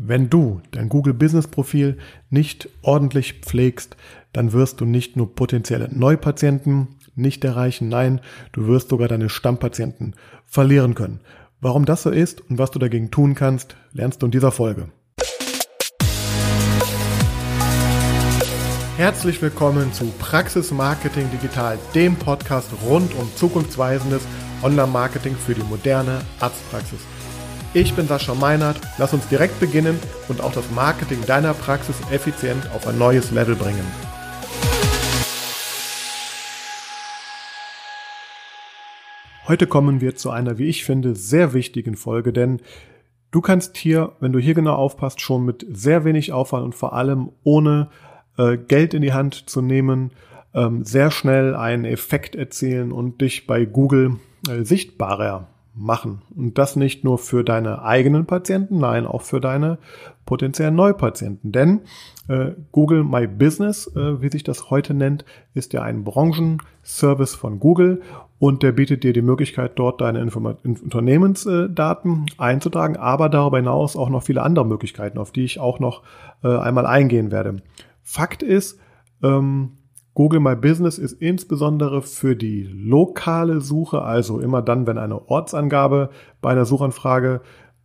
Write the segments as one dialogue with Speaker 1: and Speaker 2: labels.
Speaker 1: Wenn du dein Google Business Profil nicht ordentlich pflegst, dann wirst du nicht nur potenzielle Neupatienten nicht erreichen, nein, du wirst sogar deine Stammpatienten verlieren können. Warum das so ist und was du dagegen tun kannst, lernst du in dieser Folge. Herzlich willkommen zu Praxis Marketing Digital, dem Podcast rund um zukunftsweisendes Online-Marketing für die moderne Arztpraxis. Ich bin Sascha Meinert. Lass uns direkt beginnen und auch das Marketing deiner Praxis effizient auf ein neues Level bringen. Heute kommen wir zu einer, wie ich finde, sehr wichtigen Folge, denn du kannst hier, wenn du hier genau aufpasst, schon mit sehr wenig Aufwand und vor allem ohne äh, Geld in die Hand zu nehmen, ähm, sehr schnell einen Effekt erzielen und dich bei Google äh, sichtbarer machen. Und das nicht nur für deine eigenen Patienten, nein, auch für deine potenziellen Neupatienten. Denn äh, Google My Business, äh, wie sich das heute nennt, ist ja ein Branchenservice von Google und der bietet dir die Möglichkeit, dort deine Informa Unternehmensdaten einzutragen, aber darüber hinaus auch noch viele andere Möglichkeiten, auf die ich auch noch äh, einmal eingehen werde. Fakt ist, ähm, Google My Business ist insbesondere für die lokale Suche, also immer dann, wenn eine Ortsangabe bei einer Suchanfrage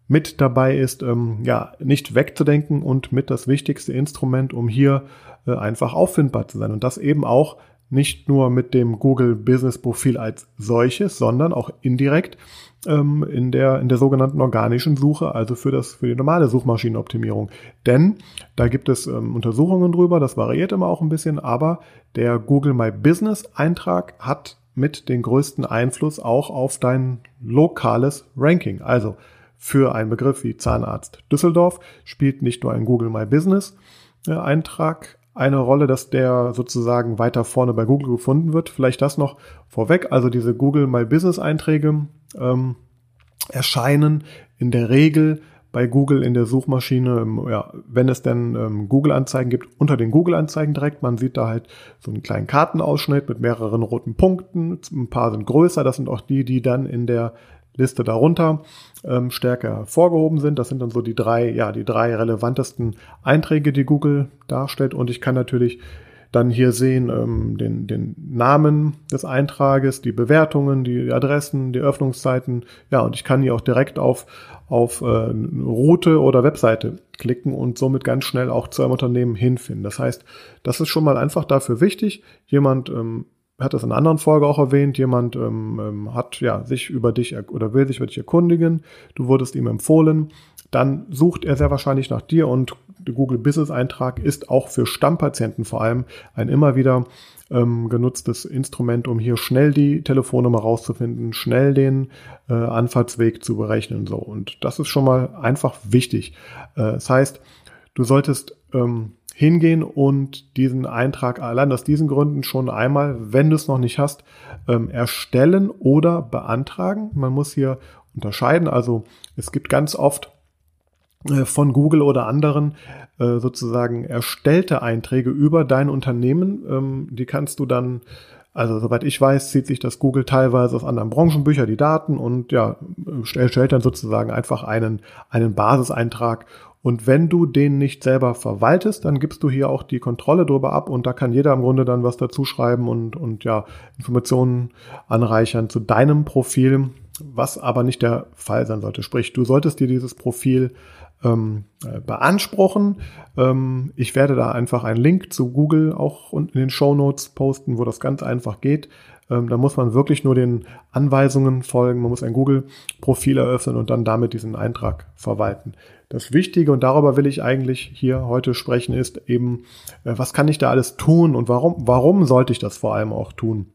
Speaker 1: mit dabei ist, ähm, ja, nicht wegzudenken und mit das wichtigste Instrument, um hier äh, einfach auffindbar zu sein. Und das eben auch nicht nur mit dem Google Business Profil als solches, sondern auch indirekt ähm, in der in der sogenannten organischen Suche, also für das für die normale Suchmaschinenoptimierung. Denn da gibt es ähm, Untersuchungen drüber, das variiert immer auch ein bisschen, aber der Google My Business Eintrag hat mit den größten Einfluss auch auf dein lokales Ranking. Also für einen Begriff wie Zahnarzt Düsseldorf spielt nicht nur ein Google My Business äh, Eintrag eine Rolle, dass der sozusagen weiter vorne bei Google gefunden wird. Vielleicht das noch vorweg. Also diese Google My Business Einträge ähm, erscheinen in der Regel bei Google in der Suchmaschine, ähm, ja, wenn es denn ähm, Google-Anzeigen gibt, unter den Google-Anzeigen direkt. Man sieht da halt so einen kleinen Kartenausschnitt mit mehreren roten Punkten. Ein paar sind größer. Das sind auch die, die dann in der Liste darunter ähm, stärker hervorgehoben sind. Das sind dann so die drei, ja, die drei relevantesten Einträge, die Google darstellt. Und ich kann natürlich dann hier sehen ähm, den, den Namen des Eintrages, die Bewertungen, die Adressen, die Öffnungszeiten. Ja, und ich kann hier auch direkt auf, auf äh, Route oder Webseite klicken und somit ganz schnell auch zu einem Unternehmen hinfinden. Das heißt, das ist schon mal einfach dafür wichtig. Jemand ähm, hat das in einer anderen Folge auch erwähnt, jemand ähm, ähm, hat ja sich über dich oder will sich über dich erkundigen, du wurdest ihm empfohlen, dann sucht er sehr wahrscheinlich nach dir und der Google Business Eintrag ist auch für Stammpatienten vor allem ein immer wieder ähm, genutztes Instrument, um hier schnell die Telefonnummer rauszufinden, schnell den äh, Anfahrtsweg zu berechnen. So und das ist schon mal einfach wichtig. Äh, das heißt, du solltest ähm, hingehen und diesen Eintrag allein aus diesen Gründen schon einmal, wenn du es noch nicht hast, ähm, erstellen oder beantragen. Man muss hier unterscheiden. Also es gibt ganz oft äh, von Google oder anderen äh, sozusagen erstellte Einträge über dein Unternehmen. Ähm, die kannst du dann also soweit ich weiß, zieht sich das Google teilweise aus anderen Branchenbüchern die Daten und ja, stellt dann sozusagen einfach einen, einen Basiseintrag und wenn du den nicht selber verwaltest, dann gibst du hier auch die Kontrolle drüber ab und da kann jeder im Grunde dann was dazu schreiben und, und ja, Informationen anreichern zu deinem Profil, was aber nicht der Fall sein sollte. Sprich, du solltest dir dieses Profil ähm, beanspruchen. Ähm, ich werde da einfach einen Link zu Google auch in den Show Notes posten, wo das ganz einfach geht. Ähm, da muss man wirklich nur den Anweisungen folgen. Man muss ein Google-Profil eröffnen und dann damit diesen Eintrag verwalten. Das Wichtige, und darüber will ich eigentlich hier heute sprechen, ist eben, äh, was kann ich da alles tun und warum, warum sollte ich das vor allem auch tun?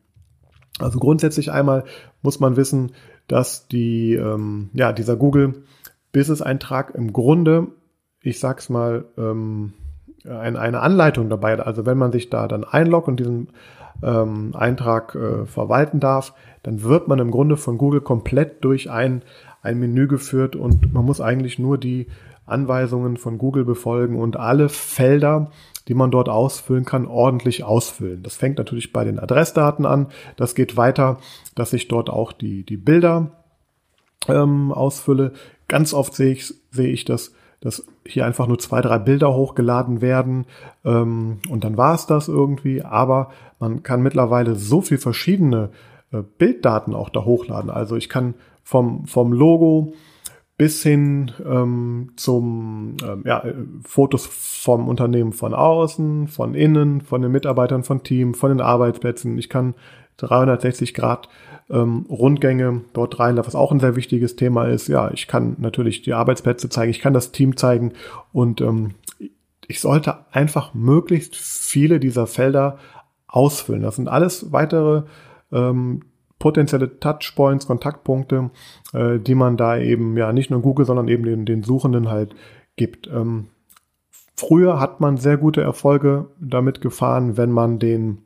Speaker 1: Also grundsätzlich einmal muss man wissen, dass die, ähm, ja, dieser Google Business Eintrag im Grunde, ich sag's mal, ähm, eine, eine Anleitung dabei. Also wenn man sich da dann einloggt und diesen ähm, Eintrag äh, verwalten darf, dann wird man im Grunde von Google komplett durch ein, ein Menü geführt und man muss eigentlich nur die Anweisungen von Google befolgen und alle Felder, die man dort ausfüllen kann, ordentlich ausfüllen. Das fängt natürlich bei den Adressdaten an. Das geht weiter, dass ich dort auch die, die Bilder ähm, ausfülle. Ganz oft sehe ich, sehe ich, dass dass hier einfach nur zwei, drei Bilder hochgeladen werden ähm, und dann war es das irgendwie. Aber man kann mittlerweile so viel verschiedene äh, Bilddaten auch da hochladen. Also ich kann vom, vom Logo bis hin ähm, zum ähm, ja, Fotos vom Unternehmen von außen, von innen, von den Mitarbeitern von Team, von den Arbeitsplätzen. Ich kann 360 Grad ähm, Rundgänge dort rein, was auch ein sehr wichtiges Thema ist. Ja, ich kann natürlich die Arbeitsplätze zeigen, ich kann das Team zeigen und ähm, ich sollte einfach möglichst viele dieser Felder ausfüllen. Das sind alles weitere ähm, potenzielle Touchpoints, Kontaktpunkte, äh, die man da eben ja nicht nur Google, sondern eben den, den Suchenden halt gibt. Ähm, früher hat man sehr gute Erfolge damit gefahren, wenn man den,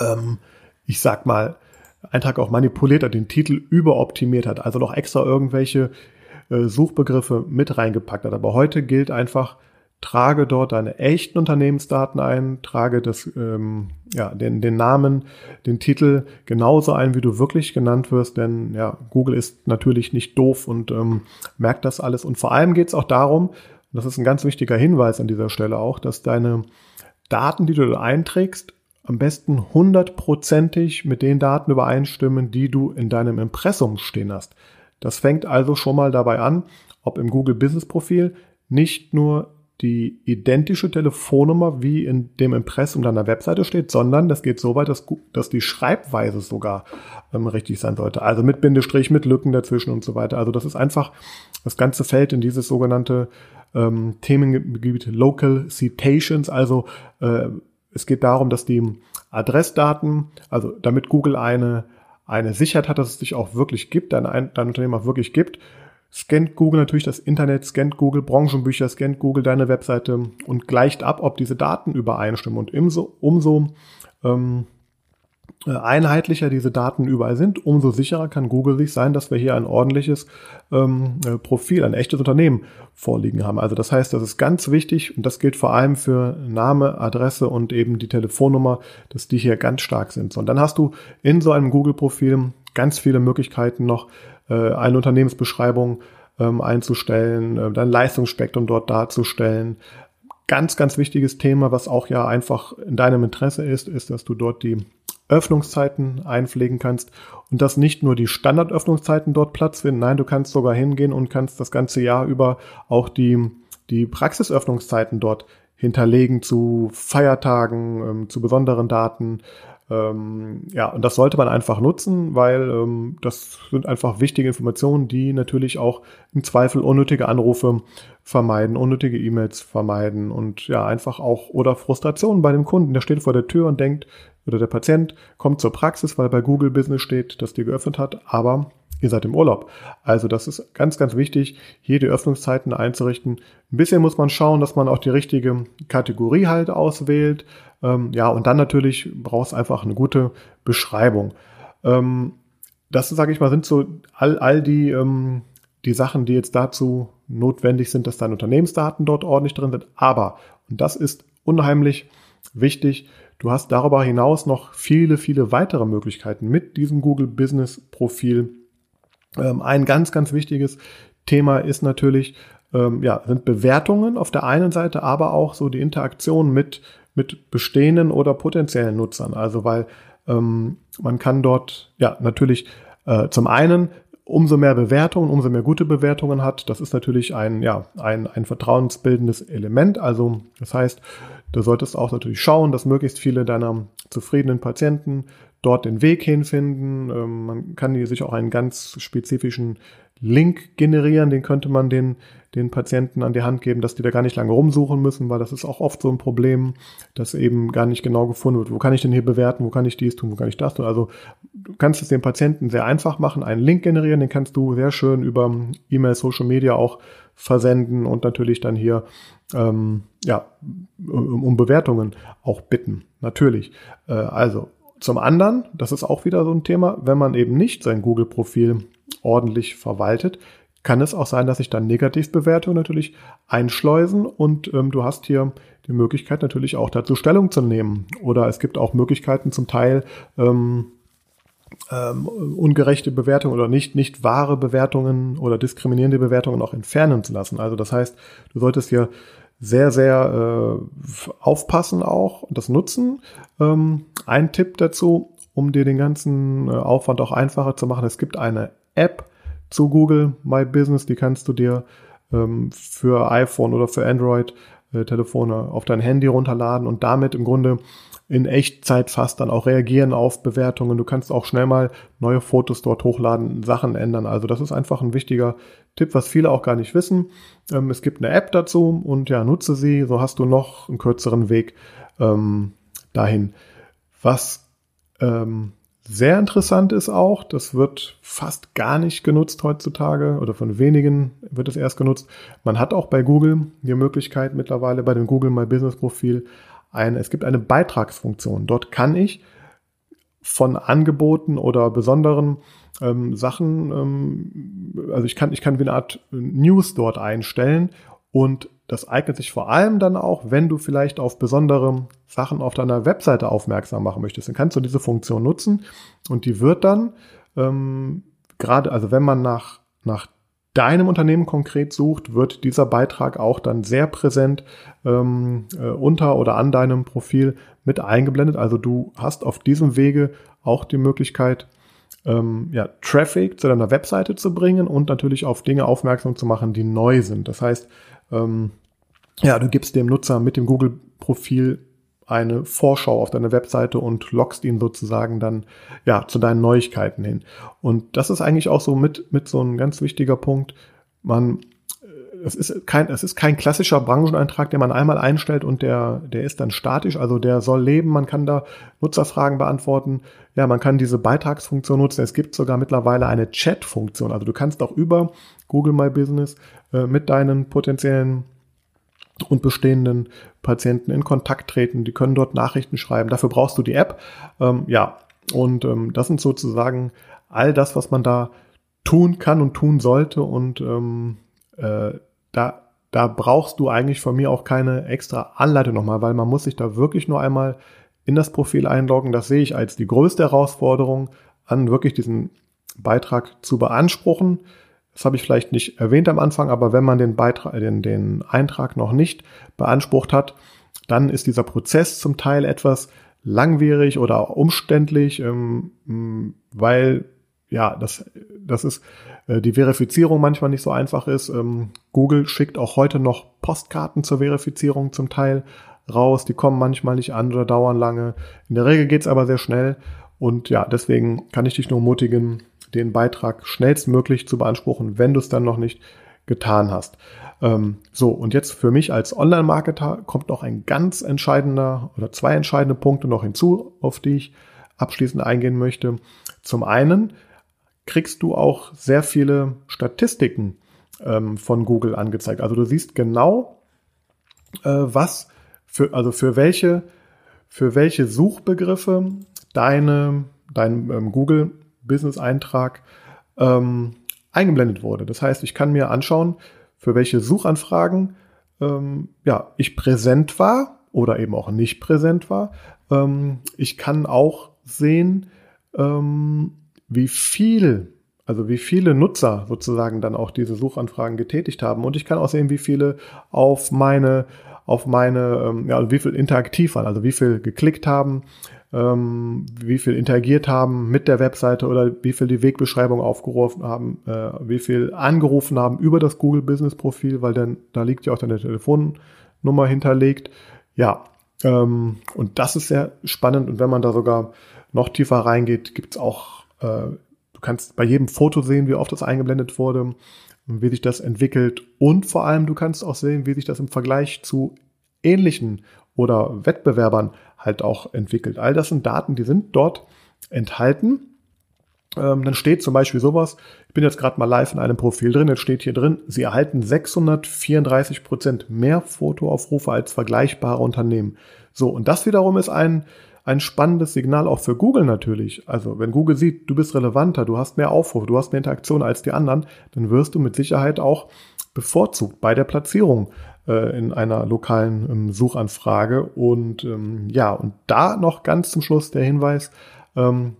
Speaker 1: ähm, ich sag mal, Eintrag auch manipuliert hat, den Titel überoptimiert hat, also noch extra irgendwelche äh, Suchbegriffe mit reingepackt hat. Aber heute gilt einfach, trage dort deine echten Unternehmensdaten ein, trage das, ähm, ja, den, den Namen, den Titel genauso ein, wie du wirklich genannt wirst, denn ja, Google ist natürlich nicht doof und ähm, merkt das alles. Und vor allem geht es auch darum, das ist ein ganz wichtiger Hinweis an dieser Stelle auch, dass deine Daten, die du einträgst, am besten hundertprozentig mit den Daten übereinstimmen, die du in deinem Impressum stehen hast. Das fängt also schon mal dabei an, ob im Google Business Profil nicht nur die identische Telefonnummer wie in dem Impressum deiner Webseite steht, sondern das geht so weit, dass, dass die Schreibweise sogar ähm, richtig sein sollte. Also mit Bindestrich, mit Lücken dazwischen und so weiter. Also das ist einfach das ganze Feld in dieses sogenannte ähm, Themengebiet Local Citations. Also äh, es geht darum, dass die Adressdaten, also damit Google eine, eine Sicherheit hat, dass es dich auch wirklich gibt, dein, dein Unternehmen auch wirklich gibt, scannt Google natürlich das Internet, scannt Google Branchenbücher, scannt Google deine Webseite und gleicht ab, ob diese Daten übereinstimmen. Und umso, umso ähm, äh, einheitlicher diese Daten überall sind, umso sicherer kann Google sich sein, dass wir hier ein ordentliches ähm, äh, Profil, ein echtes Unternehmen vorliegen haben. Also das heißt, das ist ganz wichtig und das gilt vor allem für Name, Adresse und eben die Telefonnummer, dass die hier ganz stark sind. Und dann hast du in so einem Google-Profil ganz viele Möglichkeiten noch, eine Unternehmensbeschreibung ähm, einzustellen, äh, dein Leistungsspektrum dort darzustellen. Ganz, ganz wichtiges Thema, was auch ja einfach in deinem Interesse ist, ist, dass du dort die Öffnungszeiten einpflegen kannst und dass nicht nur die Standardöffnungszeiten dort Platz finden, nein, du kannst sogar hingehen und kannst das ganze Jahr über auch die, die Praxisöffnungszeiten dort hinterlegen zu Feiertagen, ähm, zu besonderen Daten, ähm, ja, und das sollte man einfach nutzen, weil ähm, das sind einfach wichtige Informationen, die natürlich auch im Zweifel unnötige Anrufe vermeiden, unnötige E-Mails vermeiden und ja, einfach auch oder Frustrationen bei dem Kunden, der steht vor der Tür und denkt, oder der Patient kommt zur Praxis, weil bei Google Business steht, dass die geöffnet hat, aber ihr seid im Urlaub. Also das ist ganz, ganz wichtig, hier die Öffnungszeiten einzurichten. Ein bisschen muss man schauen, dass man auch die richtige Kategorie halt auswählt. Ähm, ja, und dann natürlich brauchst du einfach eine gute Beschreibung. Ähm, das, sage ich mal, sind so all, all die, ähm, die Sachen, die jetzt dazu notwendig sind, dass deine Unternehmensdaten dort ordentlich drin sind. Aber, und das ist unheimlich wichtig, du hast darüber hinaus noch viele, viele weitere Möglichkeiten mit diesem Google Business Profil ähm, ein ganz, ganz wichtiges Thema ist natürlich, ähm, ja, sind Bewertungen auf der einen Seite, aber auch so die Interaktion mit, mit bestehenden oder potenziellen Nutzern. Also weil ähm, man kann dort ja natürlich äh, zum einen umso mehr Bewertungen, umso mehr gute Bewertungen hat, das ist natürlich ein, ja, ein, ein vertrauensbildendes Element. Also das heißt, du solltest auch natürlich schauen, dass möglichst viele deiner zufriedenen Patienten dort den Weg hinfinden. Ähm, man kann hier sich auch einen ganz spezifischen Link generieren, den könnte man den, den Patienten an die Hand geben, dass die da gar nicht lange rumsuchen müssen, weil das ist auch oft so ein Problem, dass eben gar nicht genau gefunden wird, wo kann ich denn hier bewerten, wo kann ich dies tun, wo kann ich das tun. Also du kannst es dem Patienten sehr einfach machen, einen Link generieren, den kannst du sehr schön über E-Mail, Social Media auch versenden und natürlich dann hier ähm, ja, um, Bewertungen auch bitten. Natürlich. Äh, also zum anderen, das ist auch wieder so ein Thema, wenn man eben nicht sein Google-Profil ordentlich verwaltet, kann es auch sein, dass sich dann Negativbewertungen natürlich einschleusen und ähm, du hast hier die Möglichkeit natürlich auch dazu Stellung zu nehmen. Oder es gibt auch Möglichkeiten zum Teil, ähm, ähm, ungerechte Bewertungen oder nicht, nicht wahre Bewertungen oder diskriminierende Bewertungen auch entfernen zu lassen. Also das heißt, du solltest hier sehr, sehr äh, aufpassen auch und das nutzen. Ähm, ein Tipp dazu, um dir den ganzen äh, Aufwand auch einfacher zu machen. Es gibt eine App zu Google My Business, die kannst du dir ähm, für iPhone oder für Android äh, auf dein Handy runterladen und damit im Grunde in Echtzeit fast dann auch reagieren auf Bewertungen. Du kannst auch schnell mal neue Fotos dort hochladen, Sachen ändern. Also das ist einfach ein wichtiger Tipp, was viele auch gar nicht wissen. Ähm, es gibt eine App dazu und ja, nutze sie. So hast du noch einen kürzeren Weg ähm, dahin. Was ähm, sehr interessant ist auch, das wird fast gar nicht genutzt heutzutage oder von wenigen wird es erst genutzt. Man hat auch bei Google die Möglichkeit mittlerweile bei dem Google My Business Profil eine, es gibt eine Beitragsfunktion. Dort kann ich von Angeboten oder besonderen ähm, Sachen, ähm, also ich kann, ich kann wie eine Art News dort einstellen und das eignet sich vor allem dann auch, wenn du vielleicht auf besondere Sachen auf deiner Webseite aufmerksam machen möchtest. Dann kannst du diese Funktion nutzen und die wird dann ähm, gerade, also wenn man nach, nach deinem Unternehmen konkret sucht, wird dieser Beitrag auch dann sehr präsent ähm, äh, unter oder an deinem Profil mit eingeblendet. Also du hast auf diesem Wege auch die Möglichkeit, ähm, ja, Traffic zu deiner Webseite zu bringen und natürlich auf Dinge aufmerksam zu machen, die neu sind. Das heißt, ähm, ja, du gibst dem Nutzer mit dem Google-Profil eine Vorschau auf deine Webseite und loggst ihn sozusagen dann ja zu deinen Neuigkeiten hin. Und das ist eigentlich auch so mit mit so ein ganz wichtiger Punkt. Man es ist kein es ist kein klassischer Brancheneintrag, den man einmal einstellt und der der ist dann statisch, also der soll leben, man kann da Nutzerfragen beantworten. Ja, man kann diese Beitragsfunktion nutzen. Es gibt sogar mittlerweile eine Chat-Funktion. Also du kannst auch über Google My Business äh, mit deinen potenziellen und bestehenden Patienten in Kontakt treten. Die können dort Nachrichten schreiben. Dafür brauchst du die App. Ähm, ja, und ähm, das sind sozusagen all das, was man da tun kann und tun sollte. Und ähm, äh, da, da brauchst du eigentlich von mir auch keine extra Anleitung nochmal, weil man muss sich da wirklich nur einmal in das Profil einloggen. Das sehe ich als die größte Herausforderung an, wirklich diesen Beitrag zu beanspruchen. Das habe ich vielleicht nicht erwähnt am Anfang, aber wenn man den Beitrag, den, den Eintrag noch nicht beansprucht hat, dann ist dieser Prozess zum Teil etwas langwierig oder umständlich, ähm, weil ja, das, das ist äh, die Verifizierung manchmal nicht so einfach ist. Ähm, Google schickt auch heute noch Postkarten zur Verifizierung zum Teil raus. Die kommen manchmal nicht an oder dauern lange. In der Regel geht's aber sehr schnell. Und ja, deswegen kann ich dich nur ermutigen, den Beitrag schnellstmöglich zu beanspruchen, wenn du es dann noch nicht getan hast. Ähm, so, und jetzt für mich als Online-Marketer kommt noch ein ganz entscheidender oder zwei entscheidende Punkte noch hinzu, auf die ich abschließend eingehen möchte. Zum einen kriegst du auch sehr viele Statistiken ähm, von Google angezeigt. Also du siehst genau, äh, was für, also für welche, für welche Suchbegriffe deine, dein ähm, Google Business-Eintrag ähm, eingeblendet wurde. Das heißt, ich kann mir anschauen, für welche Suchanfragen ähm, ja, ich präsent war oder eben auch nicht präsent war. Ähm, ich kann auch sehen, ähm, wie viel, also wie viele Nutzer sozusagen dann auch diese Suchanfragen getätigt haben. Und ich kann auch sehen, wie viele auf meine, auf meine, ähm, ja, wie viel interaktiv waren, also wie viel geklickt haben, ähm, wie viel interagiert haben mit der Webseite oder wie viel die Wegbeschreibung aufgerufen haben, äh, wie viel angerufen haben über das Google Business Profil, weil dann da liegt ja auch deine Telefonnummer hinterlegt. Ja, ähm, und das ist sehr spannend und wenn man da sogar noch tiefer reingeht, gibt's auch, äh, du kannst bei jedem Foto sehen, wie oft das eingeblendet wurde, wie sich das entwickelt und vor allem du kannst auch sehen, wie sich das im Vergleich zu ähnlichen oder Wettbewerbern halt auch entwickelt. All das sind Daten, die sind dort enthalten. Ähm, dann steht zum Beispiel sowas, ich bin jetzt gerade mal live in einem Profil drin, jetzt steht hier drin, Sie erhalten 634 Prozent mehr Fotoaufrufe als vergleichbare Unternehmen. So, und das wiederum ist ein, ein spannendes Signal auch für Google natürlich. Also wenn Google sieht, du bist relevanter, du hast mehr Aufrufe, du hast mehr Interaktion als die anderen, dann wirst du mit Sicherheit auch bevorzugt bei der Platzierung äh, in einer lokalen ähm, Suchanfrage. Und ähm, ja, und da noch ganz zum Schluss der Hinweis, ähm,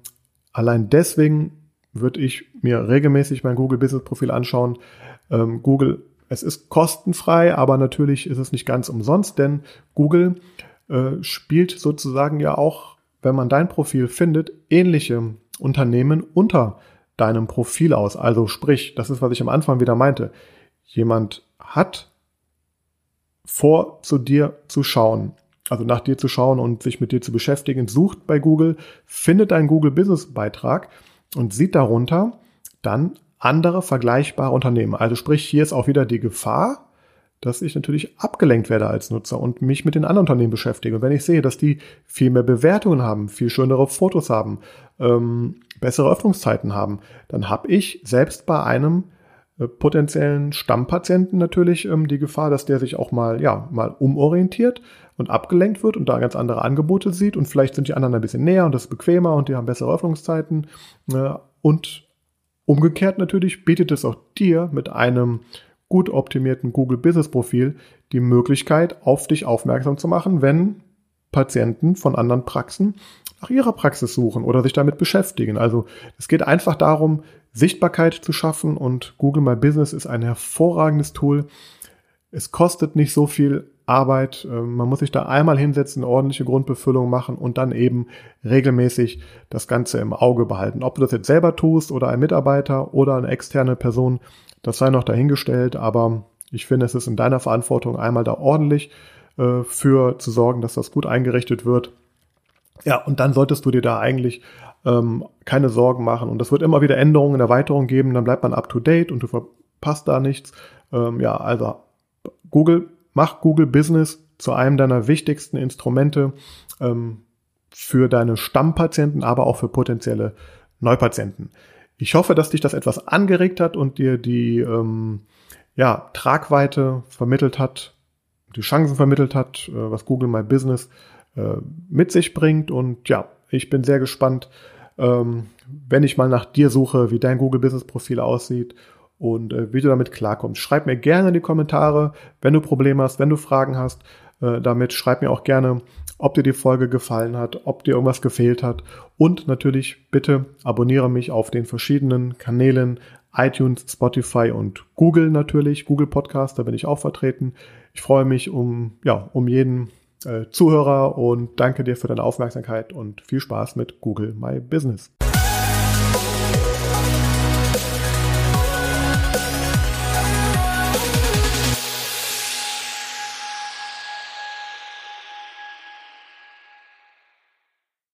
Speaker 1: Allein deswegen würde ich mir regelmäßig mein Google Business Profil anschauen. Ähm, Google, es ist kostenfrei, aber natürlich ist es nicht ganz umsonst, denn Google äh, spielt sozusagen ja auch, wenn man dein Profil findet, ähnliche Unternehmen unter deinem Profil aus. Also sprich, das ist, was ich am Anfang wieder meinte. Jemand hat vor, zu dir zu schauen, also nach dir zu schauen und sich mit dir zu beschäftigen, sucht bei Google, findet einen Google Business Beitrag und sieht darunter dann andere vergleichbare Unternehmen. Also sprich, hier ist auch wieder die Gefahr, dass ich natürlich abgelenkt werde als Nutzer und mich mit den anderen Unternehmen beschäftige. Und wenn ich sehe, dass die viel mehr Bewertungen haben, viel schönere Fotos haben, ähm, bessere Öffnungszeiten haben, dann habe ich selbst bei einem äh, potenziellen Stammpatienten natürlich ähm, die Gefahr, dass der sich auch mal, ja, mal umorientiert und abgelenkt wird und da ganz andere Angebote sieht und vielleicht sind die anderen ein bisschen näher und das ist bequemer und die haben bessere Öffnungszeiten äh, und umgekehrt natürlich bietet es auch dir mit einem gut optimierten Google Business Profil die Möglichkeit, auf dich aufmerksam zu machen, wenn Patienten von anderen Praxen nach ihrer Praxis suchen oder sich damit beschäftigen. Also es geht einfach darum, Sichtbarkeit zu schaffen und Google My Business ist ein hervorragendes Tool. Es kostet nicht so viel Arbeit. Ähm, man muss sich da einmal hinsetzen, ordentliche Grundbefüllung machen und dann eben regelmäßig das Ganze im Auge behalten. Ob du das jetzt selber tust oder ein Mitarbeiter oder eine externe Person, das sei noch dahingestellt, aber ich finde, es ist in deiner Verantwortung, einmal da ordentlich äh, für zu sorgen, dass das gut eingerichtet wird. Ja, und dann solltest du dir da eigentlich ähm, keine Sorgen machen. Und es wird immer wieder Änderungen, Erweiterungen geben, dann bleibt man up to date und du verpasst da nichts. Ähm, ja, also Google, mach Google Business zu einem deiner wichtigsten Instrumente ähm, für deine Stammpatienten, aber auch für potenzielle Neupatienten. Ich hoffe, dass dich das etwas angeregt hat und dir die ähm, ja, Tragweite vermittelt hat, die Chancen vermittelt hat, äh, was Google My Business äh, mit sich bringt. Und ja, ich bin sehr gespannt, ähm, wenn ich mal nach dir suche, wie dein Google Business Profil aussieht und äh, wie du damit klarkommst. Schreib mir gerne in die Kommentare, wenn du Probleme hast, wenn du Fragen hast. Äh, damit schreib mir auch gerne, ob dir die Folge gefallen hat, ob dir irgendwas gefehlt hat. Und natürlich bitte abonniere mich auf den verschiedenen Kanälen iTunes, Spotify und Google natürlich. Google Podcast, da bin ich auch vertreten. Ich freue mich um, ja, um jeden äh, Zuhörer und danke dir für deine Aufmerksamkeit und viel Spaß mit Google My Business.